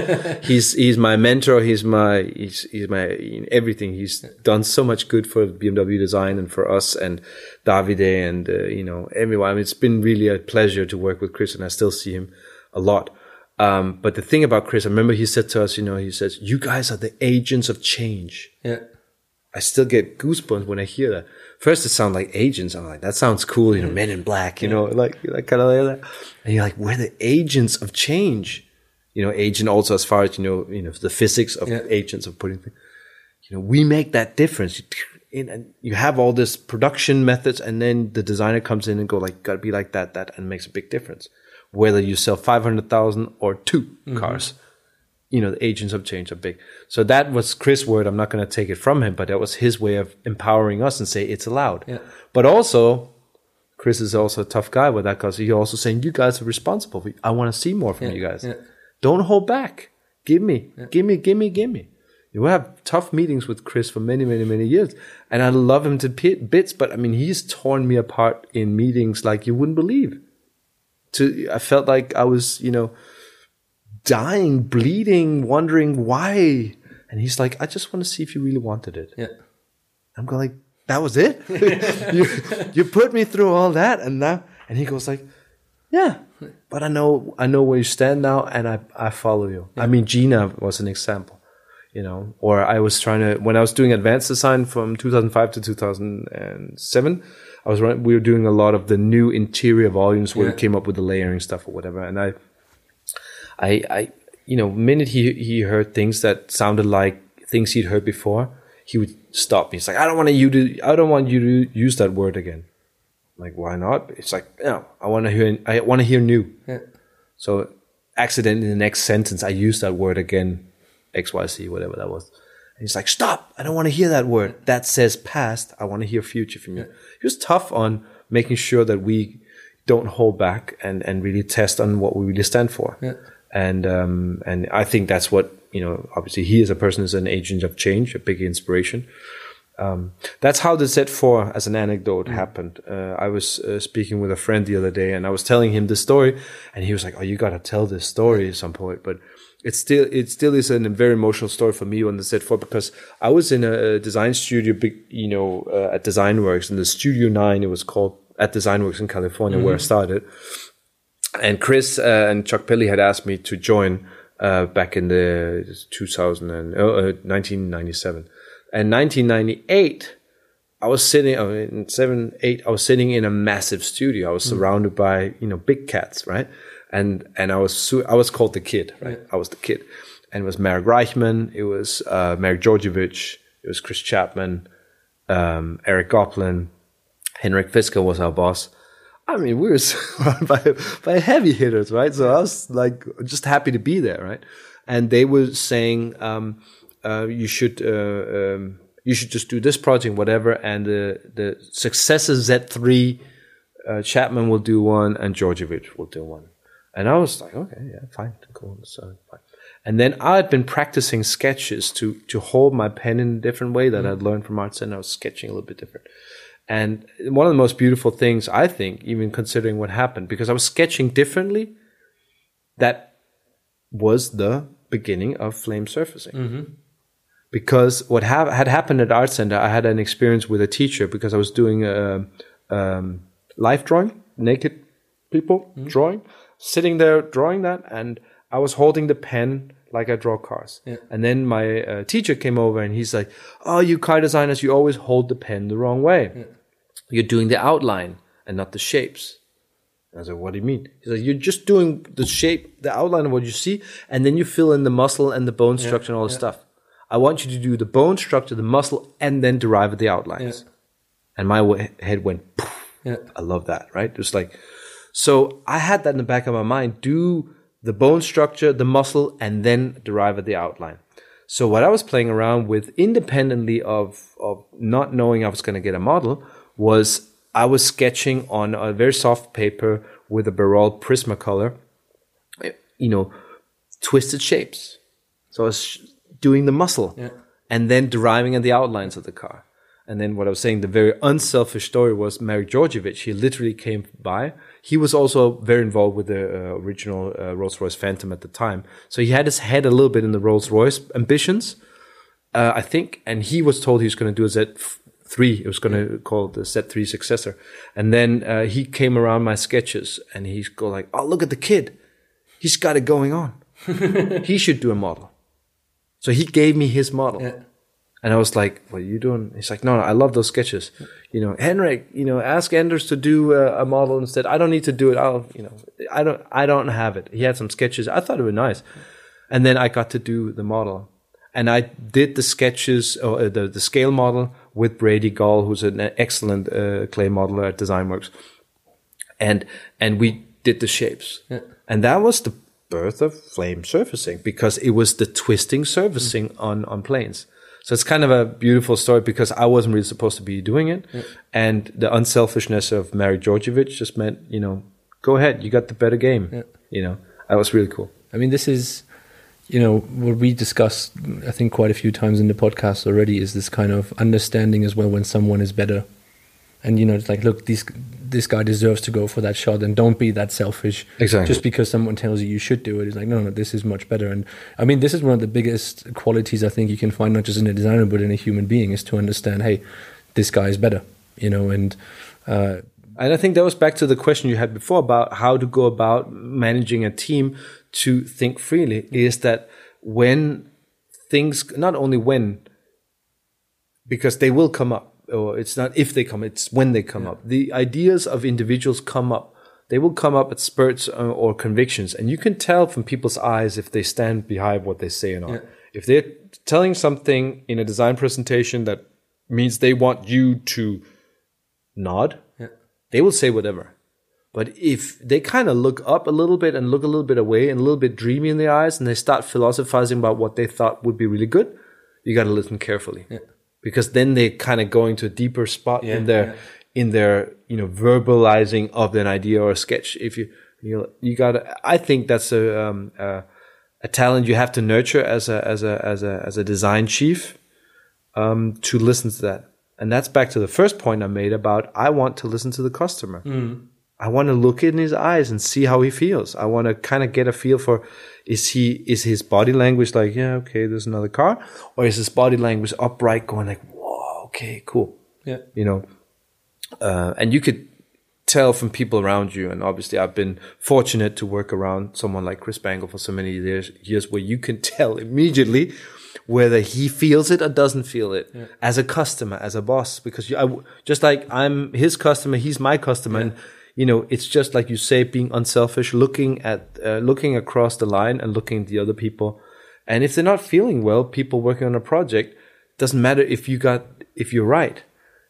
he's he's my mentor. He's my he's he's my everything. He's done so much good for BMW design and for us and Davide and uh, you know everyone. I mean, it's been really a pleasure to work with Chris, and I still see him a lot. Um, but the thing about Chris, I remember he said to us, you know, he says, "You guys are the agents of change." Yeah. I still get goosebumps when I hear that. First, it sounds like agents. I'm like, that sounds cool, you know, Men in Black, you know, like, like kind of like that. And you're like, we're the agents of change. You know, agent also as far as you know, you know, the physics of Yeah. agents of putting things. You know, we make that difference. And you have all this production methods, and then the designer comes in and go like, gotta be like that, that, and makes a big difference. Whether you sell five hundred thousand or 2 mm-hmm. cars you know, the agents of change are big. So that was Chris' word. I'm not going to take it from him, but that was his way of empowering us and say it's allowed. Yeah. But also, Chris is also a tough guy with that because he's also saying you guys are responsible. I want to see more from Yeah, you guys. yeah. Don't hold back. Give me, give me, give me, give me. You will have tough meetings with Chris for many, many, many years, and I love him to bits. But I mean, he's torn me apart in meetings like you wouldn't believe. To I felt like I was, you know, dying, bleeding, wondering why. And he's like, I just want to see if you really wanted it. Yeah. I'm going like, that was it? <laughs> <laughs> you, you put me through all that and now, and he goes like, yeah, but I know, I know where you stand now and I, I follow you. I mean, Gina was an example, you know, or I was trying to, when I was doing advanced design from 2005 to 2007, I was we were doing a lot of the new interior volumes where Yeah. we came up with the layering stuff or whatever. And I, I, I, you know, minute he he heard things that sounded like things he'd heard before, he would stop me. He's like, I don't want you to, I don't want you to use that word again. I'm like, why not? It's like, no, I want to hear, I want to hear new. Yeah. So, accidentally, in the next sentence, I used that word again, X, Y, Z, whatever that was. And he's like, stop! I don't want to hear that word. That says past. I want to hear future from you. He was tough on making sure that we don't hold back and, and really test on what we really stand for. Yeah. And um, and I think that's what you know. Obviously, he as a person is an agent of change, a big inspiration. Um, that's how the Z4, as an anecdote, happened. Uh, I was uh, speaking with a friend the other day, and I was telling him the story, and he was like, "Oh, you gotta tell this story at some point." But it still, it still is a very emotional story for me on the Z4 because I was in a design studio, big, you know, uh, at DesignWorks, in the Studio Nine, it was called at DesignWorks in California, where I started. And Chris uh, and Chuck Pelly had asked me to join uh, back in the 2000 and, uh, uh, 1997. And 1998, I was sitting uh, in seven, eight. I was sitting in a massive studio. I was surrounded by you know big cats, right? and and I was su- I was called the kid, right? I was the kid, and it was Marek Reichman, it was uh, Marek Djordjevic, it was Chris Chapman, um, Eric Goplin, Henrik Fisker was our boss. I mean, we were surrounded <laughs> by, by heavy hitters, right? So I was like just happy to be there, right? And they were saying, um, uh, you should, uh, um, you should just do this project, whatever. And the, the successor Z3, uh, Chapman will do one and Djordjevic will do one. And I was like, okay, yeah, fine, cool. So fine. And then I had been practicing sketches to, to hold my pen in a different way that I'd learned from Art Center. I was sketching a little bit different. And one of the most beautiful things, I think, even considering what happened, because I was sketching differently, that was the beginning of flame surfacing. Because what ha- had happened at Art Center, I had an experience with a teacher because I was doing a um, life drawing, naked people drawing, sitting there drawing that, and I was holding the pen like I draw cars. And then my uh, teacher came over and he's like, "Oh, you car designers, you always hold the pen the wrong way. You're doing the outline and not the shapes." I said, "What do you mean?" He's like, "You're just doing the shape, the outline of what you see, and then you fill in the muscle and the bone structure and all the stuff. I want you to do the bone structure, the muscle, and then derive the outlines." And my head went. Yeah. I love that, right? Just like, so I had that in the back of my mind. Do the bone structure, the muscle, and then derive at the outline. So what I was playing around with, independently of of not knowing I was going to get a model, was I was sketching on a very soft paper with a Berol Prismacolor, you know, twisted shapes. So I was sh- doing the muscle Yeah. and then deriving at the outlines of the car. And then what I was saying, the very unselfish story was Marek Djordjevic. He literally came by. He was also very involved with the uh, original uh, Rolls Royce Phantom at the time. So he had his head a little bit in the Rolls Royce ambitions, uh, I think. And he was told he was going to do a Z3. It was going to call the Z3 successor. And then uh, he came around my sketches and he's go like, "Oh, look at the kid. He's got it going on. <laughs> he should do a model." So he gave me his model. Yeah. And I was like, "What are you doing?" He's like, "No, no, I love those sketches. You know, Henrik, you know, ask Anders to do uh, a model instead. I don't need to do it. I'll, you know, I don't, I don't have it." He had some sketches. I thought it was nice, and then I got to do the model, and I did the sketches or uh, the the scale model with Brady Gall, who's an excellent uh, clay modeler at DesignWorks, and and we did the shapes, and that was the birth of flame surfacing because it was the twisting surfacing on on planes. So it's kind of a beautiful story because I wasn't really supposed to be doing it, and the unselfishness of Marek Djordjevic just meant you know go ahead, you got the better game. You know, that was really cool. I mean, this is, you know, what we discussed, I think, quite a few times in the podcast already is this kind of understanding as well when someone is better. And, you know, it's like, look, this, this guy deserves to go for that shot and don't be that selfish. Exactly. Just because someone tells you you should do it. It's like, no, no, this is much better. And I mean, this is one of the biggest qualities I think you can find, not just in a designer, but in a human being, is to understand, hey, this guy is better, you know, and, uh, And I think that was back to the question you had before about how to go about managing a team to think freely is that when things, not only when, because they will come up, or it's not if they come, it's when they come up. The ideas of individuals come up. They will come up at spurts or, or convictions, and you can tell from people's eyes if they stand behind what they say or not. If they're telling something in a design presentation that means they want you to nod, they will say whatever. But if they kind of look up a little bit and look a little bit away and a little bit dreamy in their eyes and they start philosophizing about what they thought would be really good, you got to listen carefully. Because then they kind of go into a deeper spot in their in their you know verbalizing of an idea or a sketch. If you you you got I think that's a um, a, a talent you have to nurture as a as a as a as a design chief um, to listen to that. And that's back to the first point I made about I want to listen to the customer. I want to look in his eyes and see how he feels. I want to kind of get a feel for is he is his body language like yeah okay there's another car? Or is his body language upright going like whoa okay cool. Yeah. you know? Uh, and you could tell from people around you and obviously I've been fortunate to work around someone like Chris Bangle for so many years years where you can <laughs> tell immediately whether he feels it or doesn't feel it as a customer as a boss. Because you, I just like I'm his customer he's my customer and you know, it's just like you say, being unselfish, looking at, uh, looking across the line and looking at the other people. And if they're not feeling well, people working on a project, doesn't matter if you got, if you're right.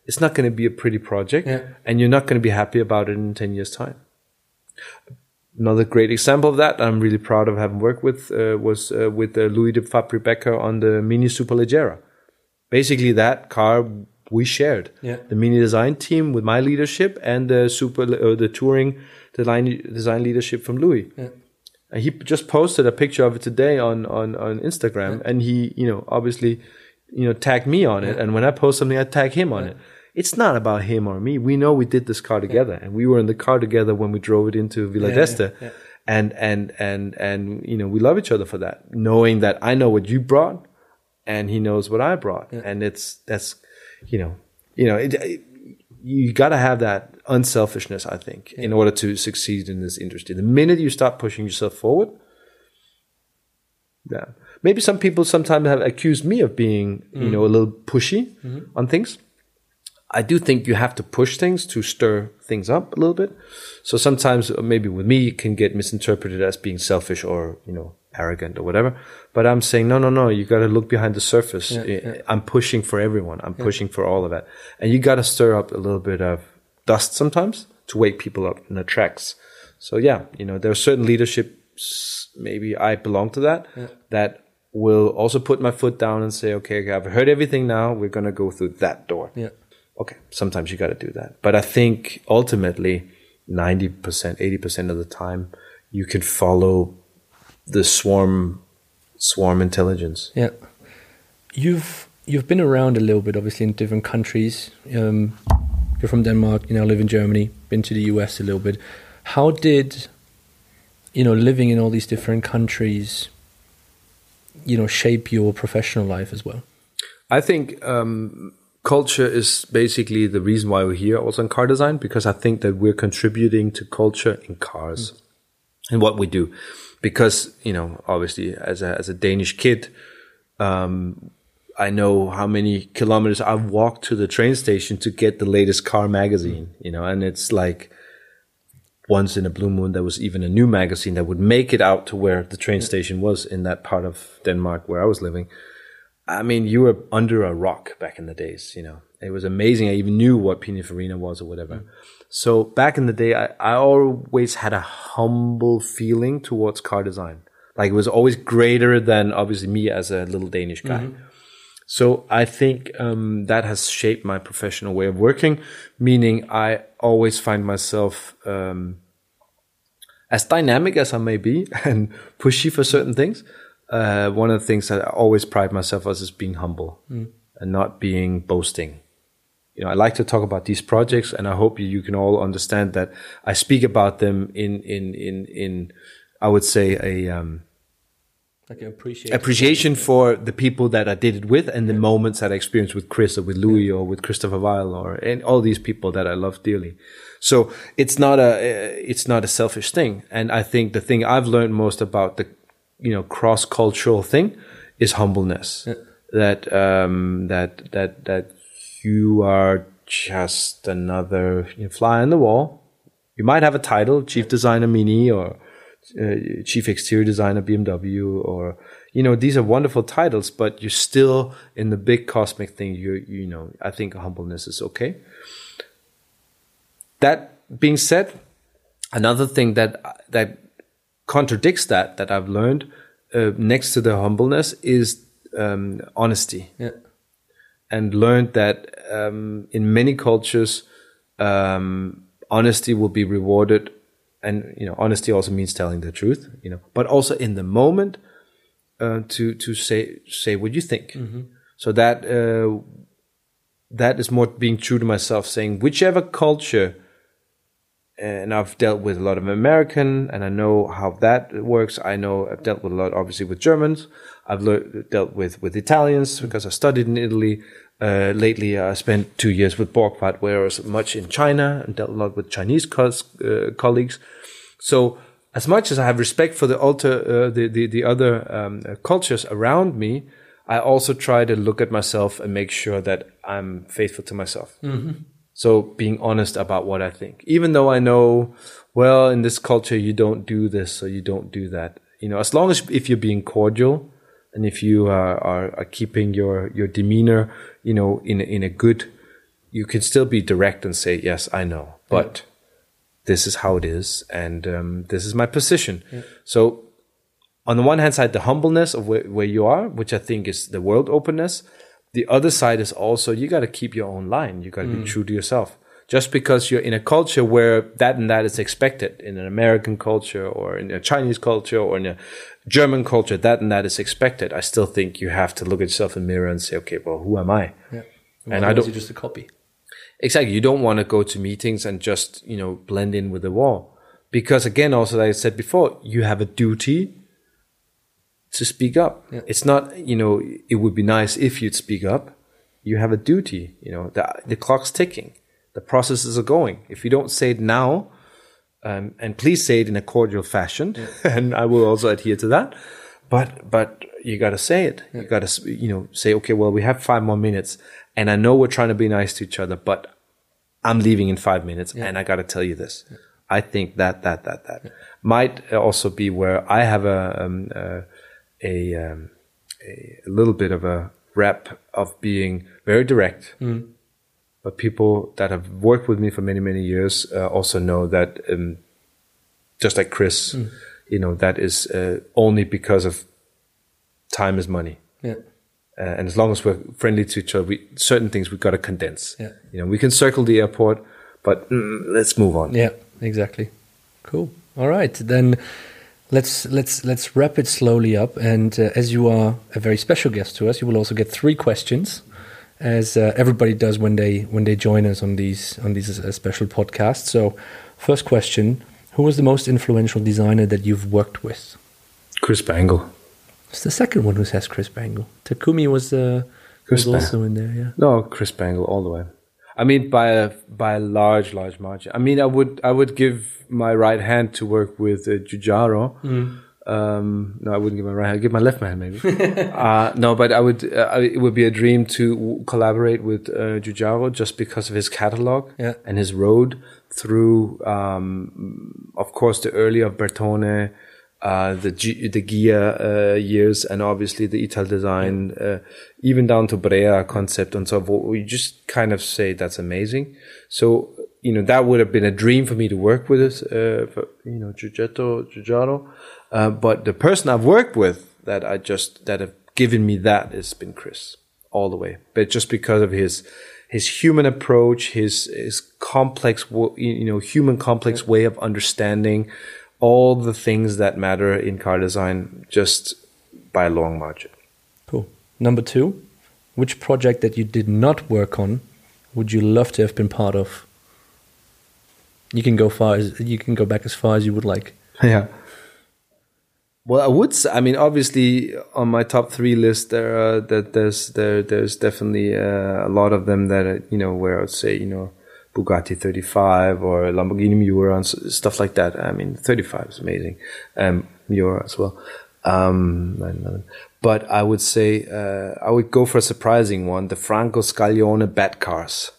It's not going to be a pretty project Yeah. and you're not going to be happy about it in 10 years time. Another great example of that I'm really proud of having worked with uh, was uh, with uh, Louis de Fabri Becker on the Mini Superleggera. Basically, that car we shared. Yeah. The Mini design team with my leadership and the super uh, the touring design design leadership from Louis. Yeah. And he just posted a picture of it today on on on Instagram, and he you know obviously you know tagged me on it. And when I post something, I tag him on it. It's not about him or me. We know we did this car together, and we were in the car together when we drove it into Villa Yeah, d'Este. yeah, yeah. And and and and you know we love each other for that, knowing that I know what you brought, and he knows what I brought, and it's that's you know you know it, it- you got to have that unselfishness, I think, in order to succeed in this industry. The minute you start pushing yourself forward, yeah. Maybe some people sometimes have accused me of being, you know, a little pushy on things. I do think you have to push things to stir things up a little bit. So sometimes uh, maybe with me it can get misinterpreted as being selfish or, you know, arrogant or whatever. But I'm saying, no, no, no, you got to look behind the surface. I- I'm pushing for everyone. I'm pushing for all of that. And you got to stir up a little bit of dust sometimes to wake people up in the tracks. So yeah, you know, there are certain leaderships, maybe I belong to that, that will also put my foot down and say, okay, okay, I've heard everything now. We're going to go through that door. Yeah. Okay, sometimes you got to do that. But I think ultimately, 90%, 80% of the time, you can follow the swarm, swarm intelligence. Yeah. You've you've been around a little bit, obviously, in different countries. Um, you're from Denmark. You now live in Germany. Been to the US a little bit. How did you know living in all these different countries, you know, shape your professional life as well? I think um, culture is basically the reason why we're here also in car design because I think that we're contributing to culture in cars and what we do. Because, you know, obviously as a, as a Danish kid, um, I know how many kilometers I've walked to the train station to get the latest car magazine, you know, and it's like once in a blue moon there was even a new magazine that would make it out to where the train station was in that part of Denmark where I was living. I mean, you were under a rock back in the days, you know. It was amazing. I even knew what Pininfarina was or whatever. So back in the day, I, I always had a humble feeling towards car design. Like it was always greater than obviously me as a little Danish guy. So I think um, that has shaped my professional way of working, meaning I always find myself um, as dynamic as I may be <laughs> and pushy for certain things. Uh, one of the things that I always pride myself as is being humble and not being boasting. You know, I like to talk about these projects, and I hope you, can all understand that I speak about them in in in in I would say a um, Like I appreciate. appreciation for the people that I did it with and the moments that I experienced with Chris or with Louis or with Christopher Weil or and all these people that I love dearly. So it's not a it's not a selfish thing. And I think the thing I've learned most about the you know cross cultural thing is humbleness. That um, that that that you are just another fly on the wall. You might have a title, chief designer Mini or uh, chief exterior designer BMW or you know these are wonderful titles but you're still in the big cosmic thing you you know I think humbleness is okay that being said another thing that that contradicts that that I've learned uh, next to the humbleness is um, honesty Yeah. And learned that um, in many cultures, um, honesty will be rewarded, and you know, honesty also means telling the truth. You know, but also in the moment, uh, to to say say what you think. So that uh, that is more being true to myself, saying whichever culture. And I've dealt with a lot of American, and I know how that works. I know I've dealt with a lot, obviously, with Germans. I've lear- dealt with with Italians because I studied in Italy. Uh, lately, I spent two years with Borgward, where I was much in China and dealt a lot with Chinese cos- uh, colleagues. So, as much as I have respect for the alter, uh, the, the the other um, uh, cultures around me, I also try to look at myself and make sure that I'm faithful to myself. So being honest about what I think, even though I know, well, in this culture you don't do this or you don't do that. You know, as long as if you're being cordial and if you are, are, are keeping your your demeanor, you know, in a, in a good, you can still be direct and say, yes, I know, but. Yeah. This is how it is, and um, this is my position. Yeah. So on the one hand side, the humbleness of where, where you are, which I think is the world openness. The other side is also you got to keep your own line. You got to mm. be true to yourself. Just because you're in a culture where that and that is expected, in an American culture or in a Chinese culture or in a German culture, that and that is expected. I still think you have to look at yourself in the mirror and say, okay, well, who am I? Yeah. Well, and I don't just a copy. Exactly. You don't want to go to meetings and just you know blend in with the wall, because again, also like I said before, you have a duty to speak up. Yeah. It's not, you know, it would be nice if you'd speak up. You have a duty, you know, the, the clock's ticking. The processes are going. If you don't say it now, um, and please say it in a cordial fashion, yeah. <laughs> and I will also adhere to that. But but you got to say it. Yeah. You got to you know say okay. Well, we have five more minutes, and I know we're trying to be nice to each other, but I'm leaving in five minutes, and I got to tell you this. I think that that that that might also be where I have a, um, uh, a, um, a, a little bit of a rep of being very direct. Mm. But people that have worked with me for many many years uh, also know that um, just like Chris, mm. you know that is uh, only because of time is money. Yeah. Uh, and as long as we're friendly to each other, we, certain things we've got to condense. Yeah. You know, we can circle the airport, but mm, let's move on. Yeah, exactly. Cool. All right, then let's let's let's wrap it slowly up. And uh, as you are a very special guest to us, you will also get three questions, as uh, everybody does when they when they join us on these on these uh, special podcasts. So, first question: Who was the most influential designer that you've worked with? Chris Bangle. It's the second one who says Chris Bangle. Takumi was, uh, was also in there. Yeah. No, Chris Bangle all the way. I mean, by a by a large, large margin. I mean, I would I would give my right hand to work with uh, Giugiaro. Mm. Um, no, I wouldn't give my right hand. I'd give my left hand maybe. <laughs> uh, no, but I would. Uh, it would be a dream to collaborate with uh, Giugiaro just because of his catalog yeah. and his road through, um, of course, the earlier Bertone, uh, the G- the Ghia uh, years, and obviously the Italdesign, uh, even down to Brera concept and so forth. We just kind of say that's amazing. So you know that would have been a dream for me to work with us, uh, for, you know, Giugiaro, Giugiaro. Uh, but the person I've worked with that I just that have given me that has been Chris all the way. But just because of his his human approach, his his complex, you know, human complex way of understanding all the things that matter in car design just by a long margin. Cool. Number two, which project that you did not work on would you love to have been part of? You can go far as you can go back as far as you would like. <laughs> Yeah. Well, I would. Say, I mean, obviously, on my top three list, there are that there's there there's definitely uh, a lot of them that you know where I would say you know Bugatti 35 or Lamborghini Miura and stuff like that. I mean, 35 is amazing. Um, Miura as well. Um, but I would say, uh, I would go for a surprising one, the Franco Scaglione Bat cars.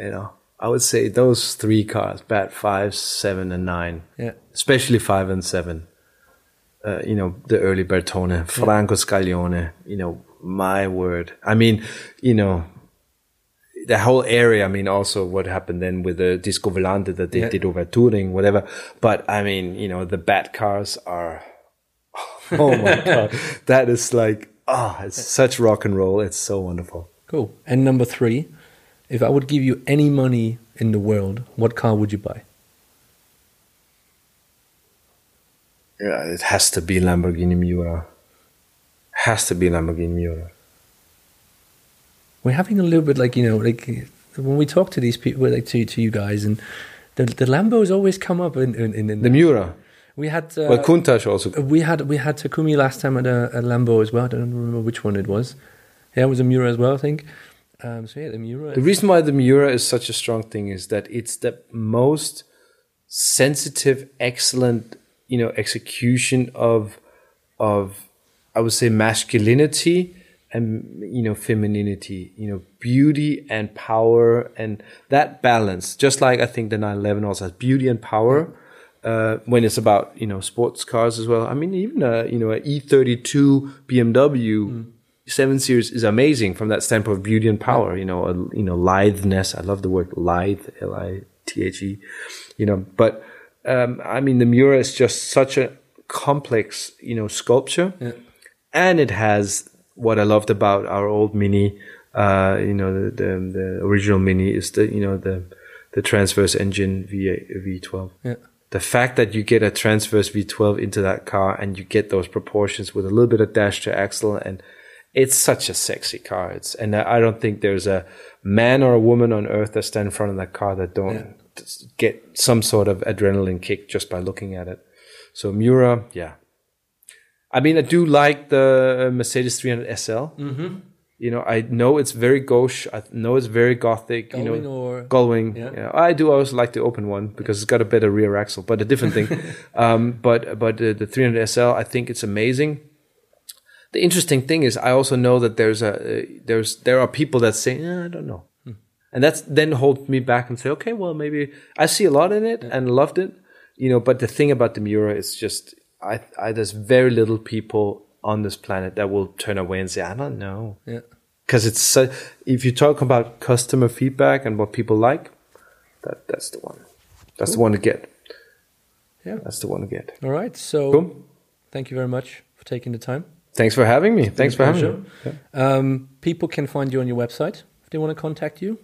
You know, I would say those three cars, Bat 5, 7 and 9. Yeah. Especially 5 and 7. Uh, you know, the early Bertone, Franco. Scaglione, you know, my word. I mean, you know, the whole area. I mean, also what happened then with the Disco Volante that they yeah. did over touring, whatever. But I mean, you know, the Bat cars are, <laughs> oh my God, <laughs> that is like, ah, oh, it's such rock and roll. It's so wonderful. Cool. And number three, if I would give you any money in the world, what car would you buy? Yeah, it has to be Lamborghini Miura. Has to be Lamborghini Miura we're having a little bit like you know like when we talk to these people like to to you guys and the the Lambos always come up in in, in, in the Miura. We had uh, well Countach also. We had we had Takumi last time at a, a Lambo as well. I don't remember which one it was. Yeah, it was a Miura as well, I think. Um, so yeah, the Miura. The reason why the Miura is such a strong thing is that it's the most sensitive, excellent, you know, execution of of I would say masculinity and you know femininity you know beauty and power and that balance. Just like i think the 911 also has beauty and power uh, when it's about you know sports cars as well. I mean even a you know a e32 bmw 7 series is amazing from that standpoint of beauty and power you know a, you know litheness. I love the word lithe l-i-t-h-e you know but um, i mean the miura is just such a complex you know sculpture Yeah. and it has what I loved about our old Mini. Uh, you know, the, the the original Mini is the you know the the transverse engine V V12. Yeah. The fact that you get a transverse V12 into that car and you get those proportions with a little bit of dash to axle and it's such a sexy car. It's and I don't think there's a man or a woman on earth that stand in front of that car that don't get some sort of adrenaline kick just by looking at it. So Miura, yeah, I mean, I do like the Mercedes 300 SL. Mm-hmm. You know, I know it's very gauche. I know it's very gothic. you know, or- Gullwing. Yeah. Yeah. I do always like the open one because it's got a better rear axle, but a different thing. <laughs> um, but but uh, the 300 SL, I think it's amazing. The interesting thing is, I also know that there's a uh, there's there are people that say, eh, I don't know, and that's then hold me back and say, okay, well maybe I see a lot in it and loved it, you know. But the thing about the Miura is just, I, I there's very little people on this planet that will turn away and say, I don't know, Yeah. because it's so, if you talk about customer feedback and what people like, that that's the one, that's the one to get. Yeah. That's the one to get. All right. So Cool. thank you very much for taking the time. Thanks for having me. Thanks for having me. Yeah. Um, people can find you on your website if they want to contact you.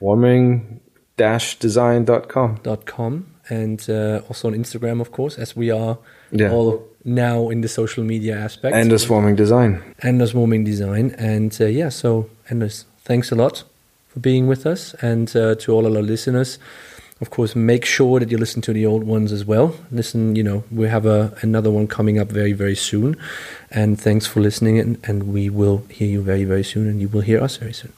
Warming-design.com. dot com and uh, also on Instagram, of course, as we are Yeah. all now in the social media aspect. Anders Warming Design. Anders Warming Design. And uh, yeah, so Anders, thanks a lot for being with us. And uh, to all of our listeners, of course, make sure that you listen to the old ones as well. Listen, you know, we have a, another one coming up very, very soon. And thanks for listening. And, and we will hear you very, very soon. And you will hear us very soon.